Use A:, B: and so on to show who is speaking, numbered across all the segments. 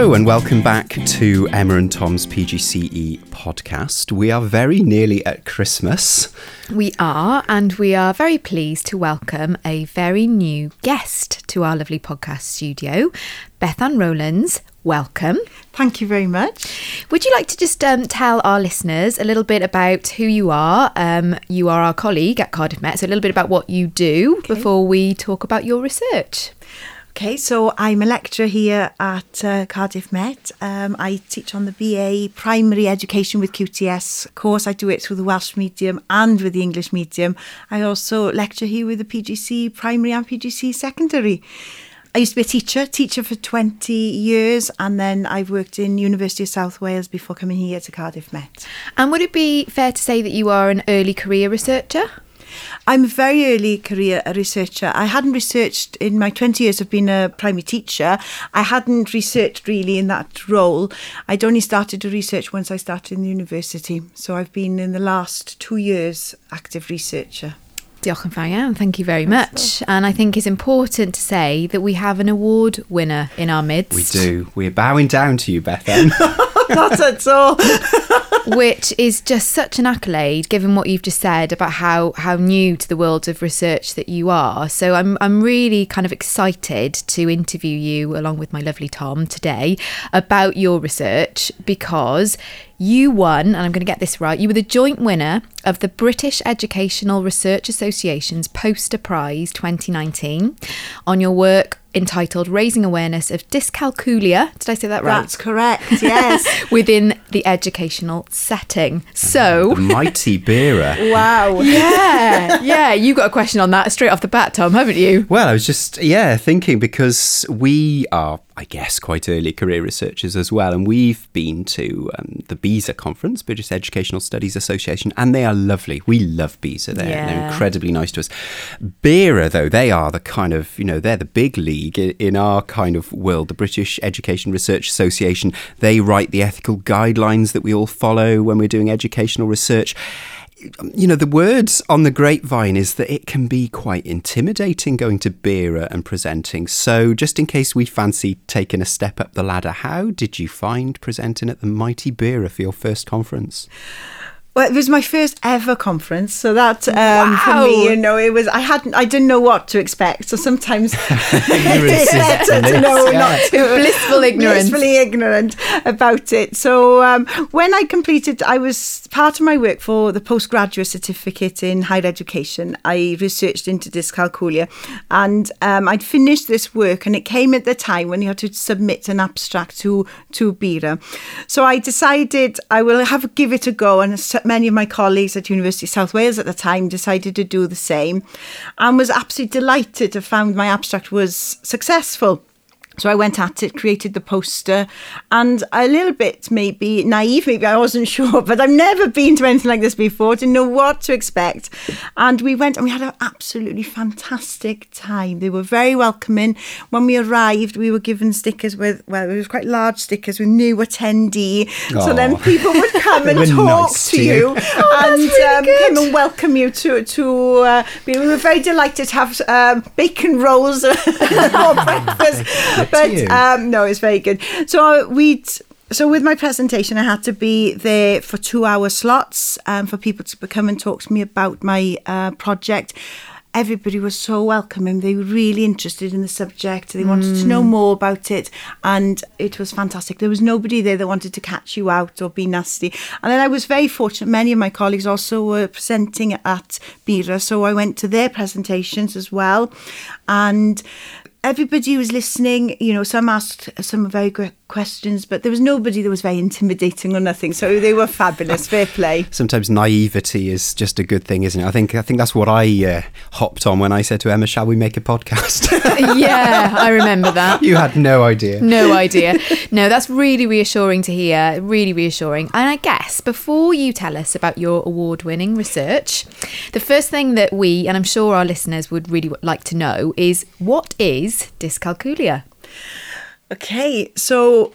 A: Hello, and welcome back to Emma and Tom's PGCE podcast. We are very nearly at Christmas.
B: We are, and we are very pleased to welcome a very new guest to our lovely podcast studio, Bethan Rowlands. Welcome.
C: Thank you very much.
B: Would you like to just um, tell our listeners a little bit about who you are? Um, you are our colleague at Cardiff Met, so a little bit about what you do okay. before we talk about your research.
C: Okay, so I'm a lecturer here at uh, Cardiff Met. Um, I teach on the BA Primary Education with QTS course. I do it through the Welsh medium and with the English medium. I also lecture here with the PGC Primary and PGC Secondary. I used to be a teacher, teacher for 20 years, and then I've worked in University of South Wales before coming here to Cardiff Met.
B: And would it be fair to say that you are an early career researcher?
C: I'm a very early career researcher. I hadn't researched in my 20 years of being a primary teacher. I hadn't researched really in that role. I'd only started to research once I started in the university. So I've been in the last two years active researcher.
B: Diolch yn fawr iawn. Thank you very much. And I think it's important to say that we have an award winner in our midst.
A: We do. We're bowing down to you, Bethan.
C: Not at all.
B: which is just such an accolade given what you've just said about how how new to the world of research that you are so i'm i'm really kind of excited to interview you along with my lovely tom today about your research because you won, and I'm going to get this right, you were the joint winner of the British Educational Research Association's Poster Prize 2019 on your work entitled Raising Awareness of Dyscalculia. Did I say that right?
C: That's correct, yes.
B: Within the educational setting. So.
A: The mighty BERA.
C: wow.
B: Yeah. Yeah. You got a question on that straight off the bat, Tom, haven't you?
A: Well, I was just, yeah, thinking because we are I guess, quite early career researchers as well. And we've been to um, the BESA conference, British Educational Studies Association, and they are lovely. We love BESA. They're, yeah. they're incredibly nice to us. BERA, though, they are the kind of, you know, they're the big league in our kind of world. The British Education Research Association, they write the ethical guidelines that we all follow when we're doing educational research you know, the words on the grapevine is that it can be quite intimidating going to BERA and presenting. So, just in case we fancy taking a step up the ladder, how did you find presenting at the mighty BERA for your first conference?
C: Well, it was my first ever conference, so that um, wow. for me, you know, it was. I hadn't, I didn't know what to expect. So sometimes it's better to know yeah. not
B: blissful ignorance,
C: blissfully ignorant about it. So um, when I completed, I was part of my work for the postgraduate certificate in higher education. I researched into dyscalculia, and um, I'd finished this work, and it came at the time when you had to submit an abstract to to BERA. So I decided I will have give it a go and many of my colleagues at University of South Wales at the time decided to do the same and was absolutely delighted to find my abstract was successful. So I went at it, created the poster, and a little bit maybe naive, maybe I wasn't sure, but I've never been to anything like this before, didn't know what to expect. And we went and we had an absolutely fantastic time. They were very welcoming. When we arrived, we were given stickers with, well, it was quite large stickers with new attendee. Aww. So then people would come and talk nice to you,
B: oh, and really
C: um, come and welcome you to, to uh, we were very delighted to have um, bacon rolls for breakfast but um, no, it's very good. So we'd so with my presentation, I had to be there for two hour slots um, for people to come and talk to me about my uh, project. Everybody was so welcoming. They were really interested in the subject. They wanted mm. to know mm. more about it, and it was fantastic. There was nobody there that wanted to catch you out or be nasty. And then I was very fortunate. Many of my colleagues also were presenting at BERA, so I went to their presentations as well, and everybody was listening. You know, some asked some very questions, but there was nobody that was very intimidating or nothing. So they were fabulous. Fair play.
A: Sometimes naivety is just a good thing, isn't it? I think I think that's what I uh, hopped on when I said to Emma, "Shall we make a podcast?"
B: yeah, I remember that.
A: You had no idea.
B: No idea. No, that's really reassuring to hear. Really reassuring. And I guess before you tell us about your award-winning research, the first thing that we and I'm sure our listeners would really like to know is what is dyscalculia.
C: Okay, so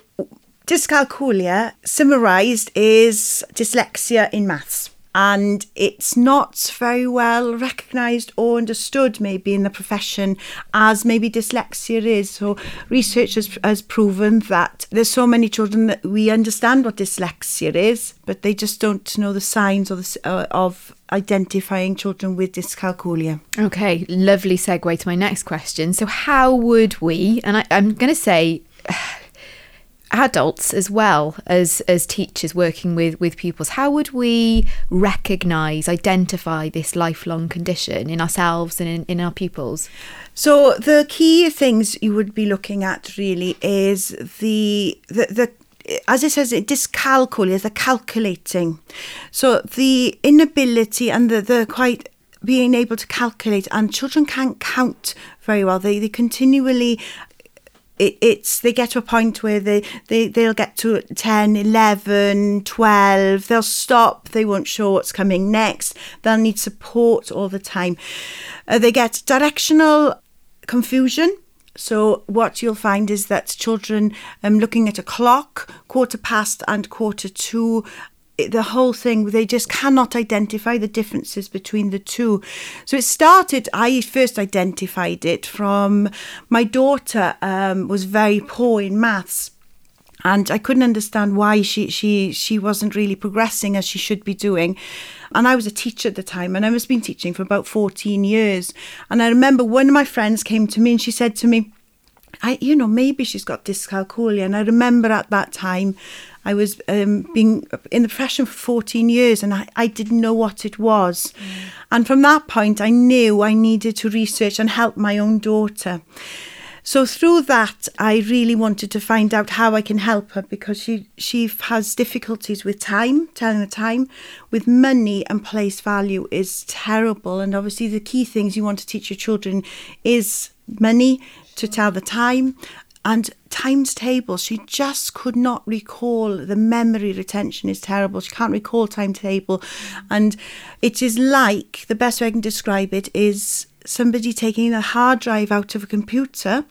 C: dyscalculia summarized is dyslexia in maths. And it's not very well recognised or understood maybe in the profession as maybe dyslexia is. So research has, has proven that there's so many children that we understand what dyslexia is, but they just don't know the signs of, the, uh, of identifying children with dyscalculia.
B: Okay, lovely segue to my next question. So, how would we, and I, I'm going to say, adults as well as as teachers working with with pupils how would we recognize identify this lifelong condition in ourselves and in, in our pupils
C: so the key things you would be looking at really is the the, the as it says, it dyscalculia, the calculating. So the inability and the, the quite being able to calculate, and children can't count very well. They, they continually it, it's they get to a point where they, they they'll get to 10 11 12 they'll stop. They won't show what's coming next. They'll need support all the time. Uh, they get directional confusion. So what you'll find is that children um, looking at a clock quarter past and quarter to the whole thing they just cannot identify the differences between the two so it started i first identified it from my daughter um, was very poor in maths and I couldn't understand why she she she wasn't really progressing as she should be doing. And I was a teacher at the time, and I must have been teaching for about 14 years. And I remember one of my friends came to me and she said to me, I, you know, maybe she's got dyscalculia. And I remember at that time, I was um, being in the profession for 14 years and I, I didn't know what it was. Mm. And from that point, I knew I needed to research and help my own daughter. So through that, I really wanted to find out how I can help her because she she has difficulties with time, telling the time, with money and place value is terrible. And obviously, the key things you want to teach your children is money to tell the time and times tables she just could not recall. The memory retention is terrible. She can't recall timetable and it is like the best way i can describe it is somebody taking a hard drive out of a computer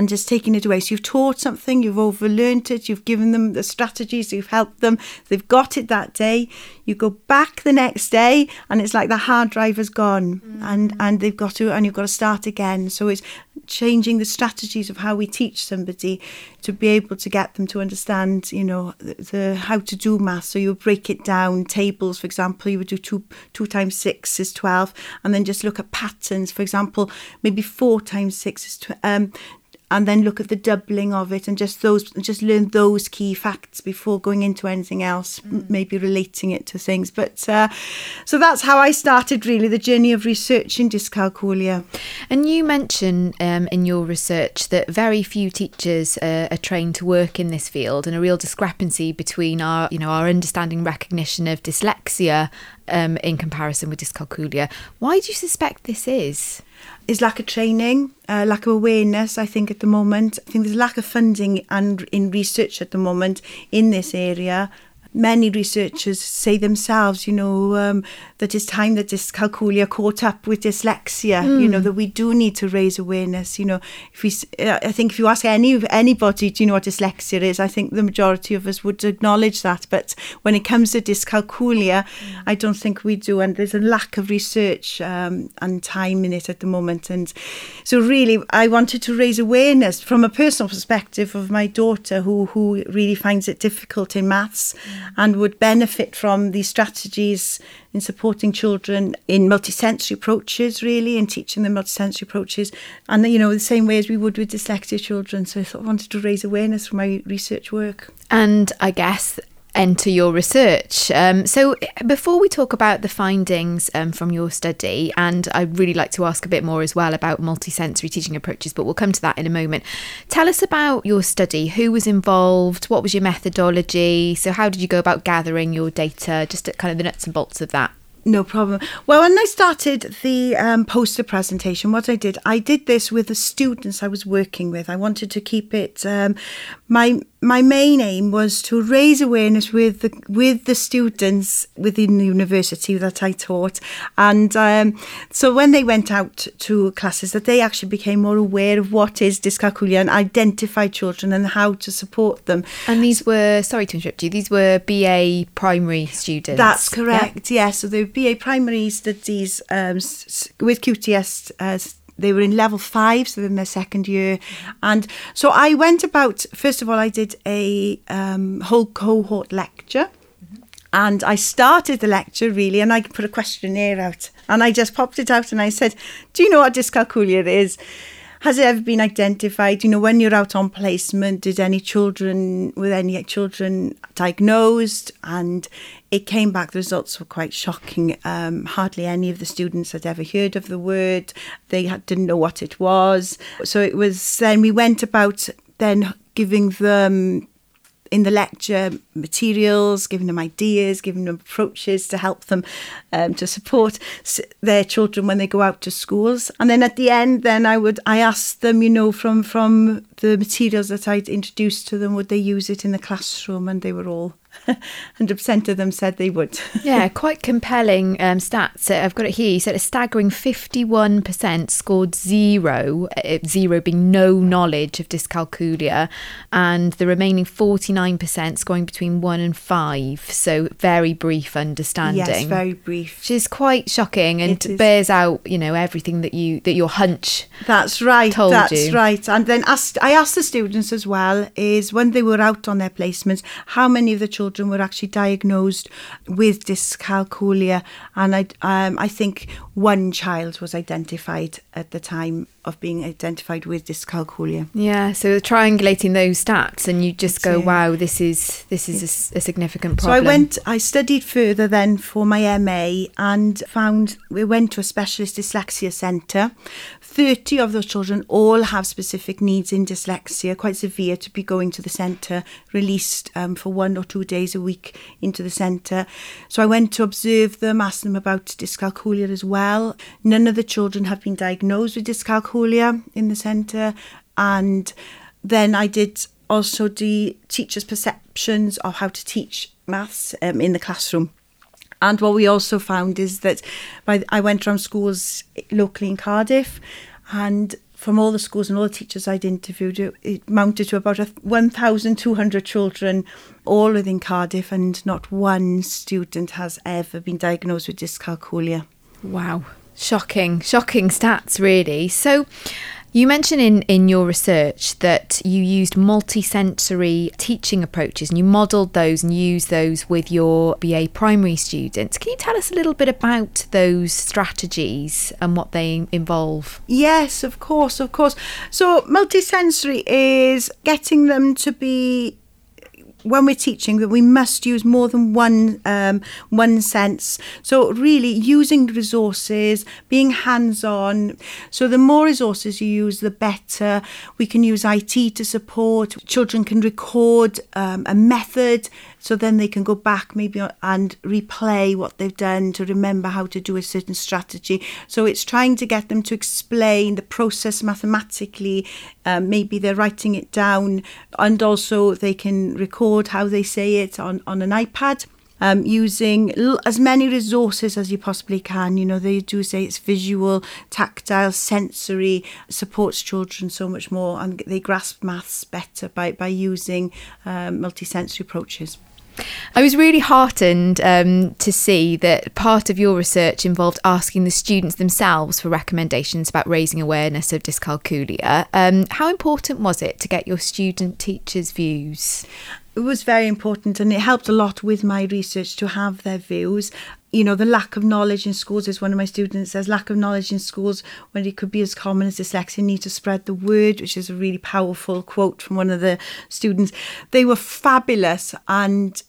C: and just taking it away. So you've taught something, you've overlearned it, you've given them the strategies, you've helped them, they've got it that day. You go back the next day and it's like the hard drive has gone mm. and, and they've got to and you've got to start again. So it's changing the strategies of how we teach somebody to be able to get them to understand, you know, the, the how to do math. So you break it down, tables, for example, you would do two two times six is twelve, and then just look at patterns. For example, maybe four times six is tw- um, and then look at the doubling of it and just those just learn those key facts before going into anything else mm. maybe relating it to things. But uh, so that's how I started really the journey of researching dyscalculia.
B: And you mention um, in your research that very few teachers uh, are trained to work in this field and a real discrepancy between our you know our understanding recognition of dyslexia um, in comparison with dyscalculia. Why do you suspect this is
C: is lack of training, uh, lack of awareness, I think, at the moment. I think there's lack of funding and in research at the moment in this area many researchers say themselves, you know, um, that it's time that dyscalculia caught up with dyslexia. Mm. You know hmm. that we do need to raise awareness. You know, if we, uh, I think if you ask any anybody, do you know what dyslexia is? I think the majority of us would acknowledge that. But when it comes to dyscalculia, mm. I don't think we do, and there's a lack of research um, and time in it at the moment. And so, really, I wanted to raise awareness from a personal perspective of my daughter, who who really finds it difficult in maths. Mm and would benefit from these strategies in supporting children in multisensory approaches, really, and teaching them multisensory approaches. And, you know, the same way as we would with dyslexia children. So I thought I wanted to raise awareness for my research work.
B: And I guess enter your research. Um, so, before we talk about the findings um, from your study, and I'd really like to ask a bit more as well about multisensory teaching approaches, but we'll come to that in a moment. Tell us about your study. Who was involved? What was your methodology? So, how did you go about gathering your data? Just kind of the nuts and bolts of that.
C: No problem. Well, when I started the um, poster presentation, what I did, I did this with the students I was working with. I wanted to keep it. Um, my my main aim was to raise awareness with the with the students within the university that I taught, and um, so when they went out to classes, that they actually became more aware of what is dyscalculia and identify children and how to support them.
B: And these were sorry to interrupt you. These were BA primary students.
C: That's correct. Yes. Yeah, so the BA primary studies um, with QTS. Uh, they were in level five, so in their second year. And so I went about, first of all, I did a um, whole cohort lecture. And I started the lecture really, and I put a questionnaire out. And I just popped it out and I said, Do you know what dyscalculia is? Has it ever been identified? You know, when you're out on placement, did any children, with any children diagnosed? And it came back, the results were quite shocking. Um, hardly any of the students had ever heard of the word. They had, didn't know what it was. So it was then we went about then giving them in the lecture materials, giving them ideas, giving them approaches to help them um, to support their children when they go out to schools. And then at the end, then I would I asked them, you know, from from the materials that I'd introduced to them, would they use it in the classroom? And they were all 100% of them said they would.
B: yeah, quite compelling um, stats. I've got it here. You said a staggering 51% scored zero, uh, zero being no knowledge of dyscalculia, and the remaining 49% scoring between one and five. So very brief understanding.
C: Yes, very brief.
B: Which is quite shocking and bears out, you know, everything that you that your hunch.
C: That's right. that's you. right. And then asked, I asked the students as well is when they were out on their placements, how many of the children were actually diagnosed with dyscalculia, and I um, I think one child was identified at the time of being identified with dyscalculia.
B: Yeah, so triangulating those stats, and you just go, "Wow, this is this is a, a, significant problem."
C: So I went, I studied further then for my MA, and found we went to a specialist dyslexia centre 30 of those children all have specific needs in dyslexia, quite severe, to be going to the centre, released um, for one or two days a week into the centre. So I went to observe them, ask them about dyscalculia as well. None of the children have been diagnosed with dyscalculia in the centre. And then I did also the teachers' perceptions of how to teach maths um, in the classroom. And what we also found is that by, I went around schools locally in Cardiff, and from all the schools and all the teachers I'd interviewed, it, it to about 1,200 children, all within Cardiff, and not one student has ever been diagnosed with dyscalculia.
B: Wow. Shocking, shocking stats, really. So, you mentioned in, in your research that you used multisensory teaching approaches and you modelled those and used those with your BA primary students. Can you tell us a little bit about those strategies and what they involve?
C: Yes, of course, of course. So, multisensory is getting them to be when we're teaching that we must use more than one um, one sense. So really using resources, being hands-on. So the more resources you use, the better. We can use IT to support. Children can record um, a method so then they can go back maybe and replay what they've done to remember how to do a certain strategy. So it's trying to get them to explain the process mathematically. Um, maybe they're writing it down, and also they can record how they say it on, on an iPad. Um, using l- as many resources as you possibly can. You know, they do say it's visual, tactile, sensory, supports children so much more, and they grasp maths better by, by using um, multisensory approaches.
B: I was really heartened um, to see that part of your research involved asking the students themselves for recommendations about raising awareness of dyscalculia. Um, how important was it to get your student teachers' views?
C: It was very important and it helped a lot with my research to have their views. You know, the lack of knowledge in schools, as one of my students says, lack of knowledge in schools when it could be as common as dyslexia, need to spread the word, which is a really powerful quote from one of the students. They were fabulous and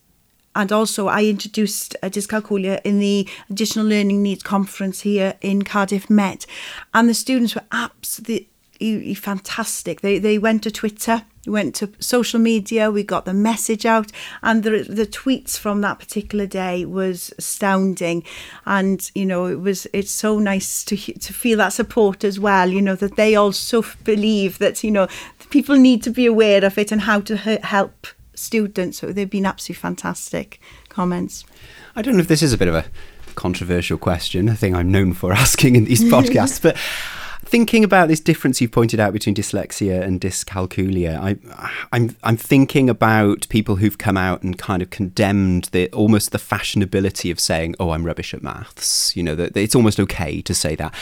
C: and also I introduced uh, dyscalculia in the additional learning needs conference here in Cardiff Met and the students were absolutely fantastic they they went to Twitter went to social media, we got the message out, and the the tweets from that particular day was astounding. And you know, it was it's so nice to to feel that support as well. You know that they also believe that you know people need to be aware of it and how to help students. So they've been absolutely fantastic comments.
A: I don't know if this is a bit of a controversial question, a thing I'm known for asking in these podcasts, but thinking about this difference you've pointed out between dyslexia and dyscalculia, I, I'm I'm thinking about people who've come out and kind of condemned the almost the fashionability of saying, "Oh, I'm rubbish at maths." You know that it's almost okay to say that,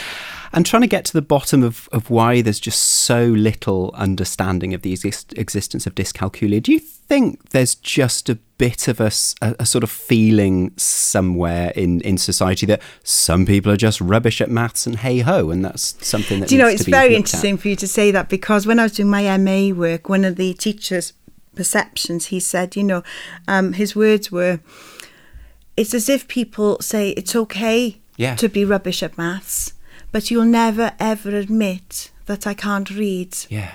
A: and trying to get to the bottom of of why there's just so little understanding of the exist- existence of dyscalculia. Do you think there's just a bit of a, a, a, sort of feeling somewhere in, in society that some people are just rubbish at maths and hey ho, and that's something that.
C: Do you know it's very interesting at. for you to say that because when I was doing my MA work, one of the teachers' perceptions, he said, you know, um, his words were, "It's as if people say it's okay yeah. to be rubbish at maths, but you'll never ever admit that I can't read."
A: Yeah.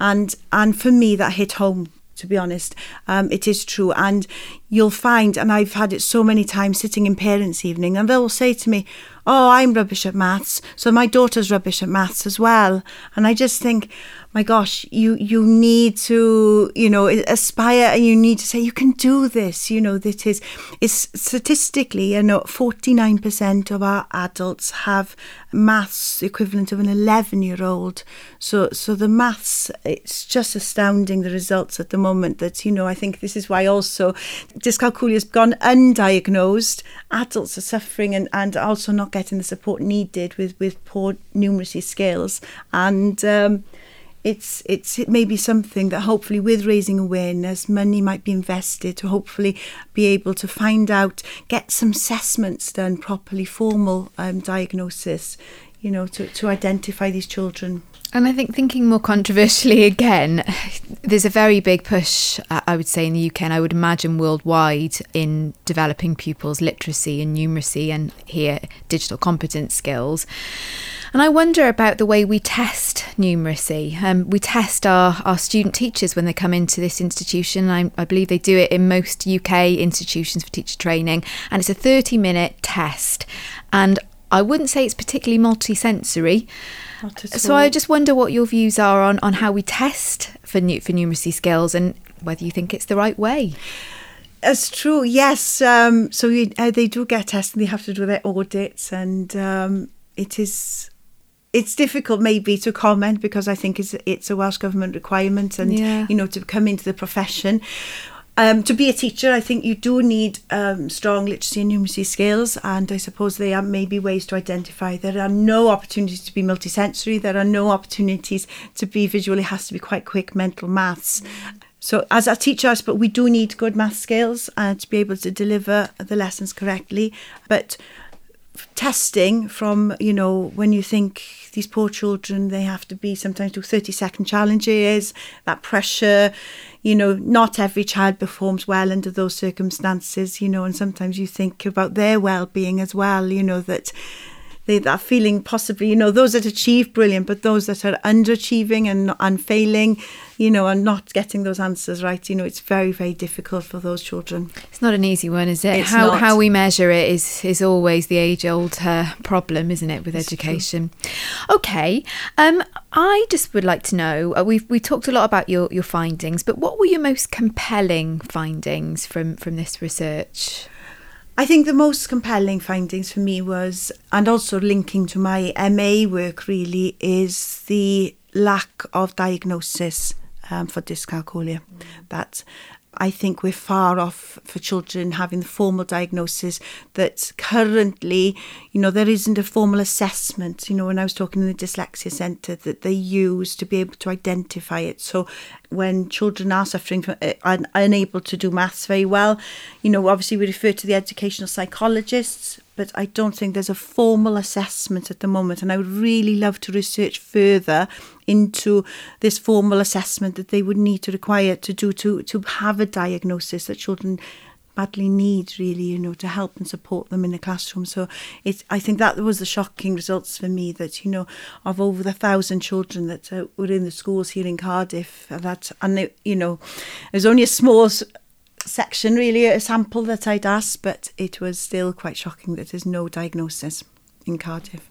C: And and for me that hit home to be honest. Um, it is true. And you'll find, and I've had it so many times sitting in parents' evening, and they'll say to me, Oh, I'm rubbish at maths. So my daughter's rubbish at maths as well. And I just think, my gosh, you you need to, you know, aspire and you need to say you can do this. You know, that is is statistically, you know, 49% of our adults have maths equivalent of an 11 year old. So so the maths, it's just astounding the results at the moment that, you know, I think this is why also dyscalculia has gone undiagnosed. Adults are suffering and, and also not getting the support needed with, with poor numeracy skills. And um, it's it's it may be something that hopefully with raising awareness money might be invested to hopefully be able to find out get some assessments done properly formal um, diagnosis you know to, to identify these children
B: and I think thinking more controversially again, there's a very big push, uh, I would say, in the UK, and I would imagine worldwide, in developing pupils' literacy and numeracy and here digital competence skills. And I wonder about the way we test numeracy. Um, we test our, our student teachers when they come into this institution. I, I believe they do it in most UK institutions for teacher training, and it's a 30 minute test. And I wouldn't say it's particularly multi-sensory. So I just wonder what your views are on, on how we test for for numeracy skills and whether you think it's the right way.
C: That's true, yes. Um, so we, uh, they do get tested. They have to do their audits, and um, it is it's difficult maybe to comment because I think it's it's a Welsh government requirement and yeah. you know to come into the profession. Um, to be a teacher, I think you do need um, strong literacy and numeracy skills, and I suppose there are maybe ways to identify. There are no opportunities to be multisensory. There are no opportunities to be visually. It has to be quite quick mental maths. So, as a teacher, but we do need good math skills uh, to be able to deliver the lessons correctly. But testing from you know when you think these poor children they have to be sometimes do 30 second challenges that pressure you know not every child performs well under those circumstances you know and sometimes you think about their well-being as well you know that they, that feeling possibly, you know, those that achieve brilliant, but those that are underachieving and, and failing, you know, and not getting those answers right, you know, it's very, very difficult for those children.
B: It's not an easy one, is it? It's how not. how we measure it is is always the age old uh, problem, isn't it, with it's education? True. Okay, um, I just would like to know. Uh, we've we talked a lot about your your findings, but what were your most compelling findings from from this research?
C: I think the most compelling findings for me was, and also linking to my MA work really, is the lack of diagnosis um, for dyscalculia. That I think we're far off for children having the formal diagnosis that currently, you know, there isn't a formal assessment. You know, when I was talking in the dyslexia centre that they use to be able to identify it. So when children are suffering from uh, unable to do maths very well, you know, obviously we refer to the educational psychologists, but I don't think there's a formal assessment at the moment. And I would really love to research further into this formal assessment that they would need to require to do to, to have a diagnosis that children badly need, really, you know, to help and support them in the classroom. So it's, I think that was the shocking results for me that, you know, of over the thousand children that uh, were in the schools here in Cardiff, and that, and, you know, there's only a small section, really, a sample that I'd asked, but it was still quite shocking that there's no diagnosis in Cardiff.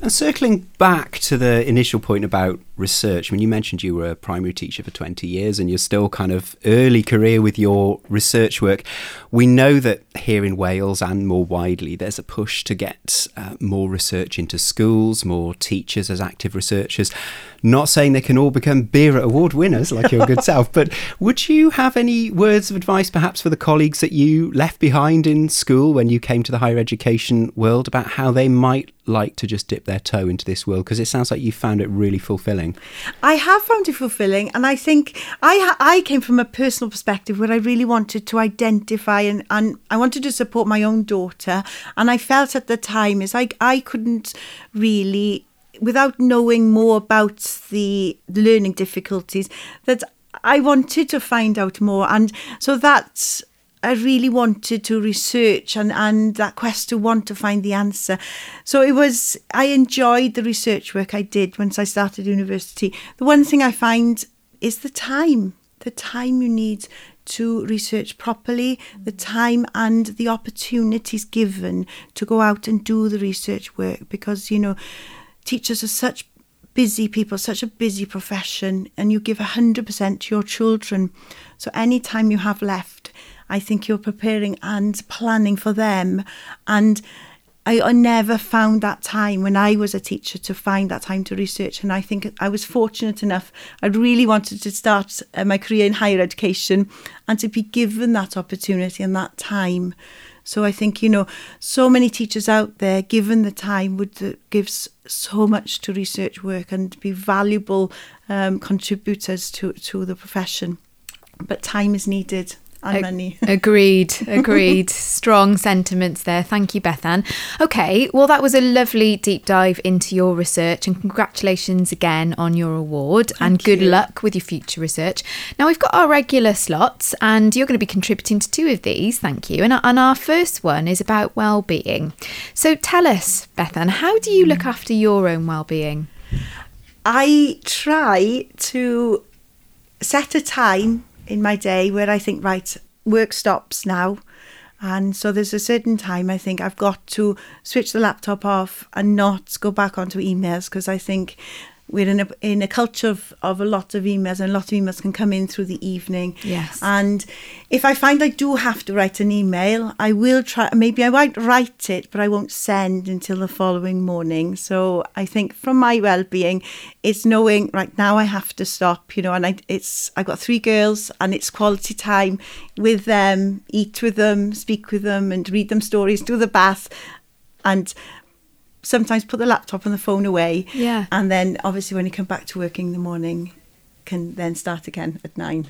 A: And circling back to the initial point about research, I mean, you mentioned you were a primary teacher for 20 years and you're still kind of early career with your research work. We know that here in Wales and more widely, there's a push to get uh, more research into schools, more teachers as active researchers. Not saying they can all become BERA Award winners like your good self, but would you have any words of advice perhaps for the colleagues that you left behind in school when you came to the higher education world about how they might like to just dip their toe into this world? Because it sounds like you found it really fulfilling.
C: I have found it fulfilling, and I think I I came from a personal perspective where I really wanted to identify and, and I wanted to support my own daughter, and I felt at the time is I I couldn't really without knowing more about the learning difficulties that I wanted to find out more and so that's I really wanted to research and, and that quest to want to find the answer. So it was, I enjoyed the research work I did once I started university. The one thing I find is the time, the time you need to research properly, the time and the opportunities given to go out and do the research work because, you know, teachers are such busy people, such a busy profession, and you give 100% to your children. So any time you have left, I think you're preparing and planning for them. And I, I never found that time when I was a teacher to find that time to research. And I think I was fortunate enough. I really wanted to start uh, my career in higher education and to be given that opportunity and that time. So I think, you know, so many teachers out there, given the time, would uh, give so much to research work and be valuable um, contributors to, to the profession. But time is needed and money.
B: agreed, agreed. Strong sentiments there. Thank you, Bethan. Okay, well, that was a lovely deep dive into your research, and congratulations again on your award,
C: Thank
B: and good
C: you.
B: luck with your future research. Now, we've got our regular slots, and you're going to be contributing to two of these. Thank you. And, and our first one is about well-being. So, tell us, Bethan, how do you look mm. after your own well-being?
C: I try to set a time in my day where I think, right, work stops now. And so there's a certain time I think I've got to switch the laptop off and not go back onto emails because I think we're in a in a culture of, of a lot of emails and a lot of emails can come in through the evening.
B: Yes.
C: And if I find I do have to write an email, I will try maybe I won't write it, but I won't send until the following morning. So I think from my well being, it's knowing right now I have to stop, you know, and I it's I've got three girls and it's quality time with them, eat with them, speak with them and read them stories, do the bath and sometimes put the laptop and the phone away.
B: Yeah.
C: And then obviously when you come back to working in the morning, can then start again at nine.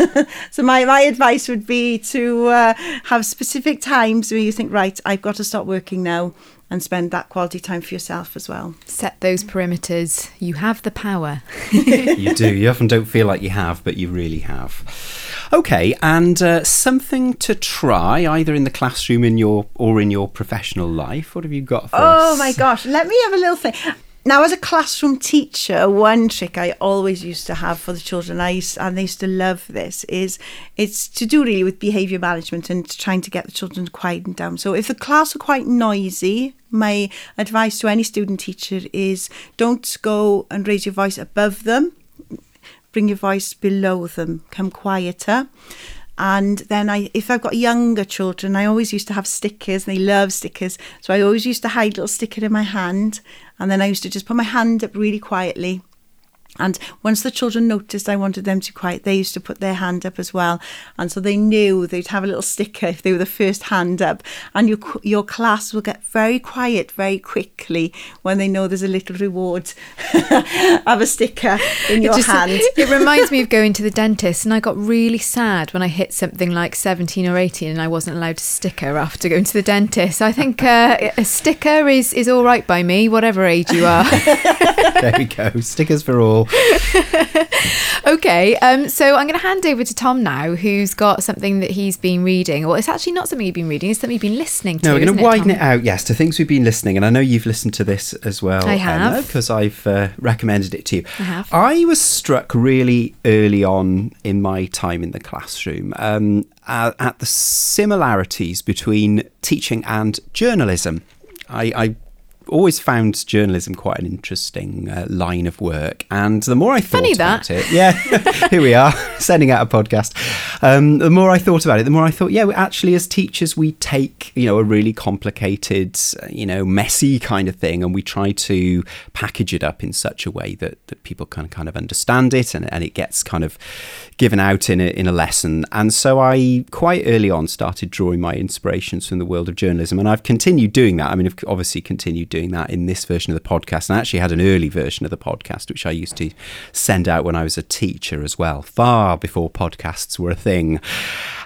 C: so my, my advice would be to uh, have specific times where you think, right, I've got to stop working now and spend that quality time for yourself as well.
B: Set those perimeters. You have the power.
A: you do. You often don't feel like you have, but you really have. Okay, and uh, something to try either in the classroom in your or in your professional life. What have you got for
C: Oh
A: us?
C: my gosh, let me have a little thing. Now, as a classroom teacher, one trick I always used to have for the children, I used, and they used to love this, is it's to do really with behaviour management and trying to get the children to quieten down. So, if the class are quite noisy, my advice to any student teacher is don't go and raise your voice above them, bring your voice below them, come quieter. And then I, if I've got younger children, I always used to have stickers. They love stickers, so I always used to hide little sticker in my hand, and then I used to just put my hand up really quietly. And once the children noticed I wanted them to quiet, they used to put their hand up as well. And so they knew they'd have a little sticker if they were the first hand up. And your your class will get very quiet very quickly when they know there's a little reward of a sticker in your
B: it just-
C: hand.
B: It reminds me of going to the dentist, and I got really sad when I hit something like 17 or 18 and I wasn't allowed a sticker after going to the dentist. I think uh, a sticker is, is all right by me, whatever age you are.
A: there we go. Stickers for all.
B: okay, um, so I'm going to hand over to Tom now, who's got something that he's been reading. Well, it's actually not something you've been reading; it's something you've been listening to.
A: No, we're going to widen
B: Tom?
A: it out, yes, to things we've been listening, and I know you've listened to this as well.
B: I have.
A: because I've uh, recommended it to you.
B: I have.
A: I was struck really early on in my time in the classroom um, at, at the similarities between teaching and journalism. I, I always found journalism quite an interesting uh, line of work, and the more I thought
B: Funny
A: about
B: that.
A: it, yeah, here we are sending out a podcast. Um, the more I thought about it, the more I thought, yeah, actually, as teachers, we take you know a really complicated, uh, you know, messy kind of thing, and we try to package it up in such a way that, that people can kind of understand it, and, and it gets kind of given out in a, in a lesson. And so I quite early on started drawing my inspirations from the world of journalism, and I've continued doing that. I mean, I've obviously continued doing that in this version of the podcast, and I actually had an early version of the podcast which I used to send out when I was a teacher as well, far before podcasts were a thing.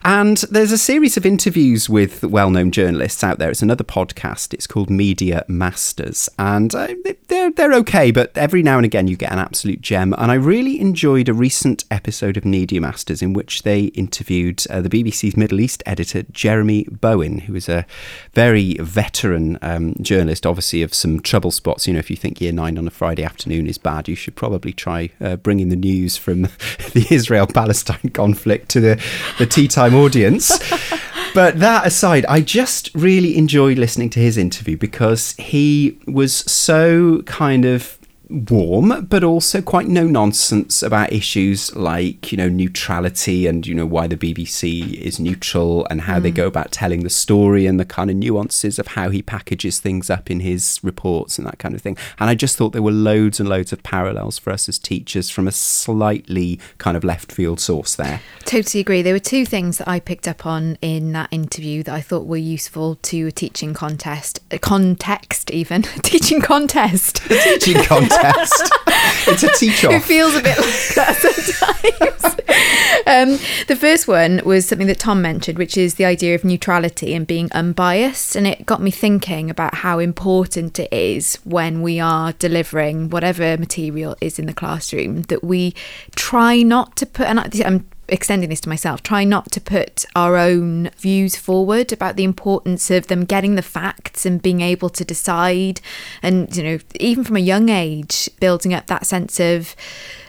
A: And there's a series of interviews with well-known journalists out there. It's another podcast. It's called Media Masters, and uh, they're they're okay, but every now and again you get an absolute gem. And I really enjoyed a recent episode of Media Masters in which they interviewed uh, the BBC's Middle East editor Jeremy Bowen, who is a very veteran um, journalist, obviously of some trouble spots. You know, if you think Year Nine on a Friday afternoon is bad, you should probably try uh, bringing the news from the Israel-Palestine conflict to the the tea time audience. but that aside, I just really enjoyed listening to his interview because he was so kind of warm but also quite no nonsense about issues like you know neutrality and you know why the BBC is neutral and how they mm. go about telling the story and the kind of nuances of how he packages things up in his reports and that kind of thing and I just thought there were loads and loads of parallels for us as teachers from a slightly kind of left field source there
B: Totally agree. There were two things that I picked up on in that interview that I thought were useful to a teaching contest, a context even teaching contest.
A: teaching contest it's a teach
B: It feels a bit like that sometimes. um, the first one was something that Tom mentioned, which is the idea of neutrality and being unbiased. And it got me thinking about how important it is when we are delivering whatever material is in the classroom that we try not to put, and I'm extending this to myself, try not to put our own views forward about the importance of them getting the facts and being able to decide. And, you know, even from a young age, building up that sense of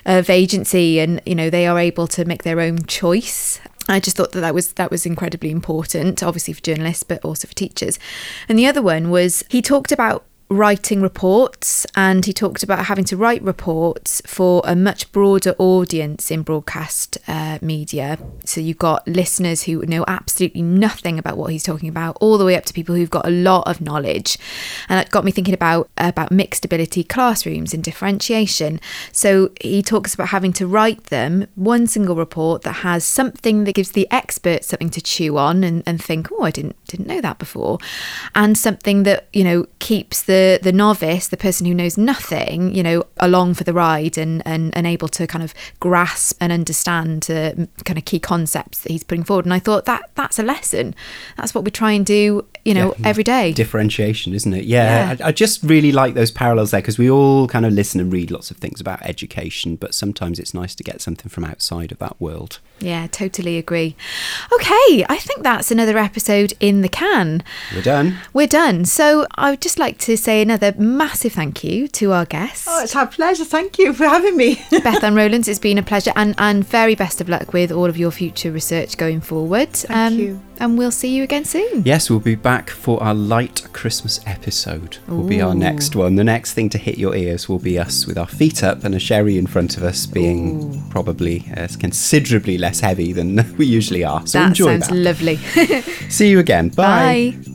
B: of agency and you know they are able to make their own choice I just thought that that was that was incredibly important, obviously for journalists, but also for teachers. And the other one was he talked about writing reports and he talked about having to write reports for a much broader audience in broadcast uh, media. So you've got listeners who know absolutely nothing about what he's talking about, all the way up to people who've got a lot of knowledge. And that got me thinking about about mixed ability classrooms and differentiation. So he talks about having to write them one single report that has something that gives the expert something to chew on and, and think, oh, I didn't didn't know that before, and something that you know keeps the the novice, the person who knows nothing, you know, along for the ride and and, and able to kind of grasp and understand uh, kind of key concepts that he's putting forward. And I thought that that's a lesson. That's what we try and do, you know,
A: Yeah.
B: every day.
A: differentiation, isn't it? Yeah,
B: Yeah.
A: I, I just really like those parallels there because we all kind of listen and read lots of things about education, but sometimes it's nice to get something from outside of that world.
B: Yeah, totally agree. Okay, I think that's another episode in the can.
A: We're done.
B: We're done. So I would just like to say another massive thank you to our guests.
C: Oh, it's our pleasure. Thank you for having me.
B: Bethan Rowlands, it's been a pleasure and, and very best of luck with all of your future research going forward.
C: Thank you.
B: And we'll see you again soon.
A: Yes, we'll be back for our light Christmas episode. Will be our next one. The next thing to hit your ears will be us with our feet up and a sherry in front of us, being probably uh, considerably less heavy than we usually are. So
B: that
A: enjoy
B: sounds
A: that.
B: lovely.
A: See you again. Bye.
B: Bye.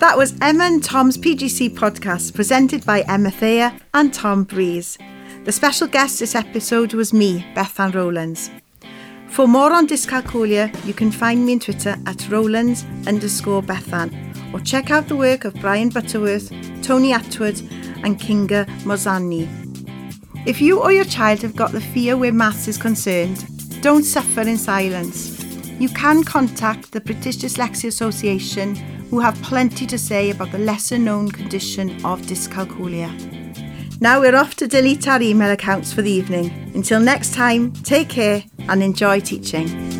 C: That was Emma and Tom's PGC podcast presented by Emma Thayer and Tom Breeze. The special guest this episode was me, Bethan Rowlands. For more on dyscalculia, you can find me on Twitter at Rowlands underscore Bethan or check out the work of Brian Butterworth, Tony Attwood and Kinga Morsanyi. If you or your child have got the fear where maths is concerned, don't suffer in silence. You can contact the British Dyslexia Association, who have plenty to say about the lesser known condition of dyscalculia. Now we're off to delete our email accounts for the evening. Until next time, take care and enjoy teaching.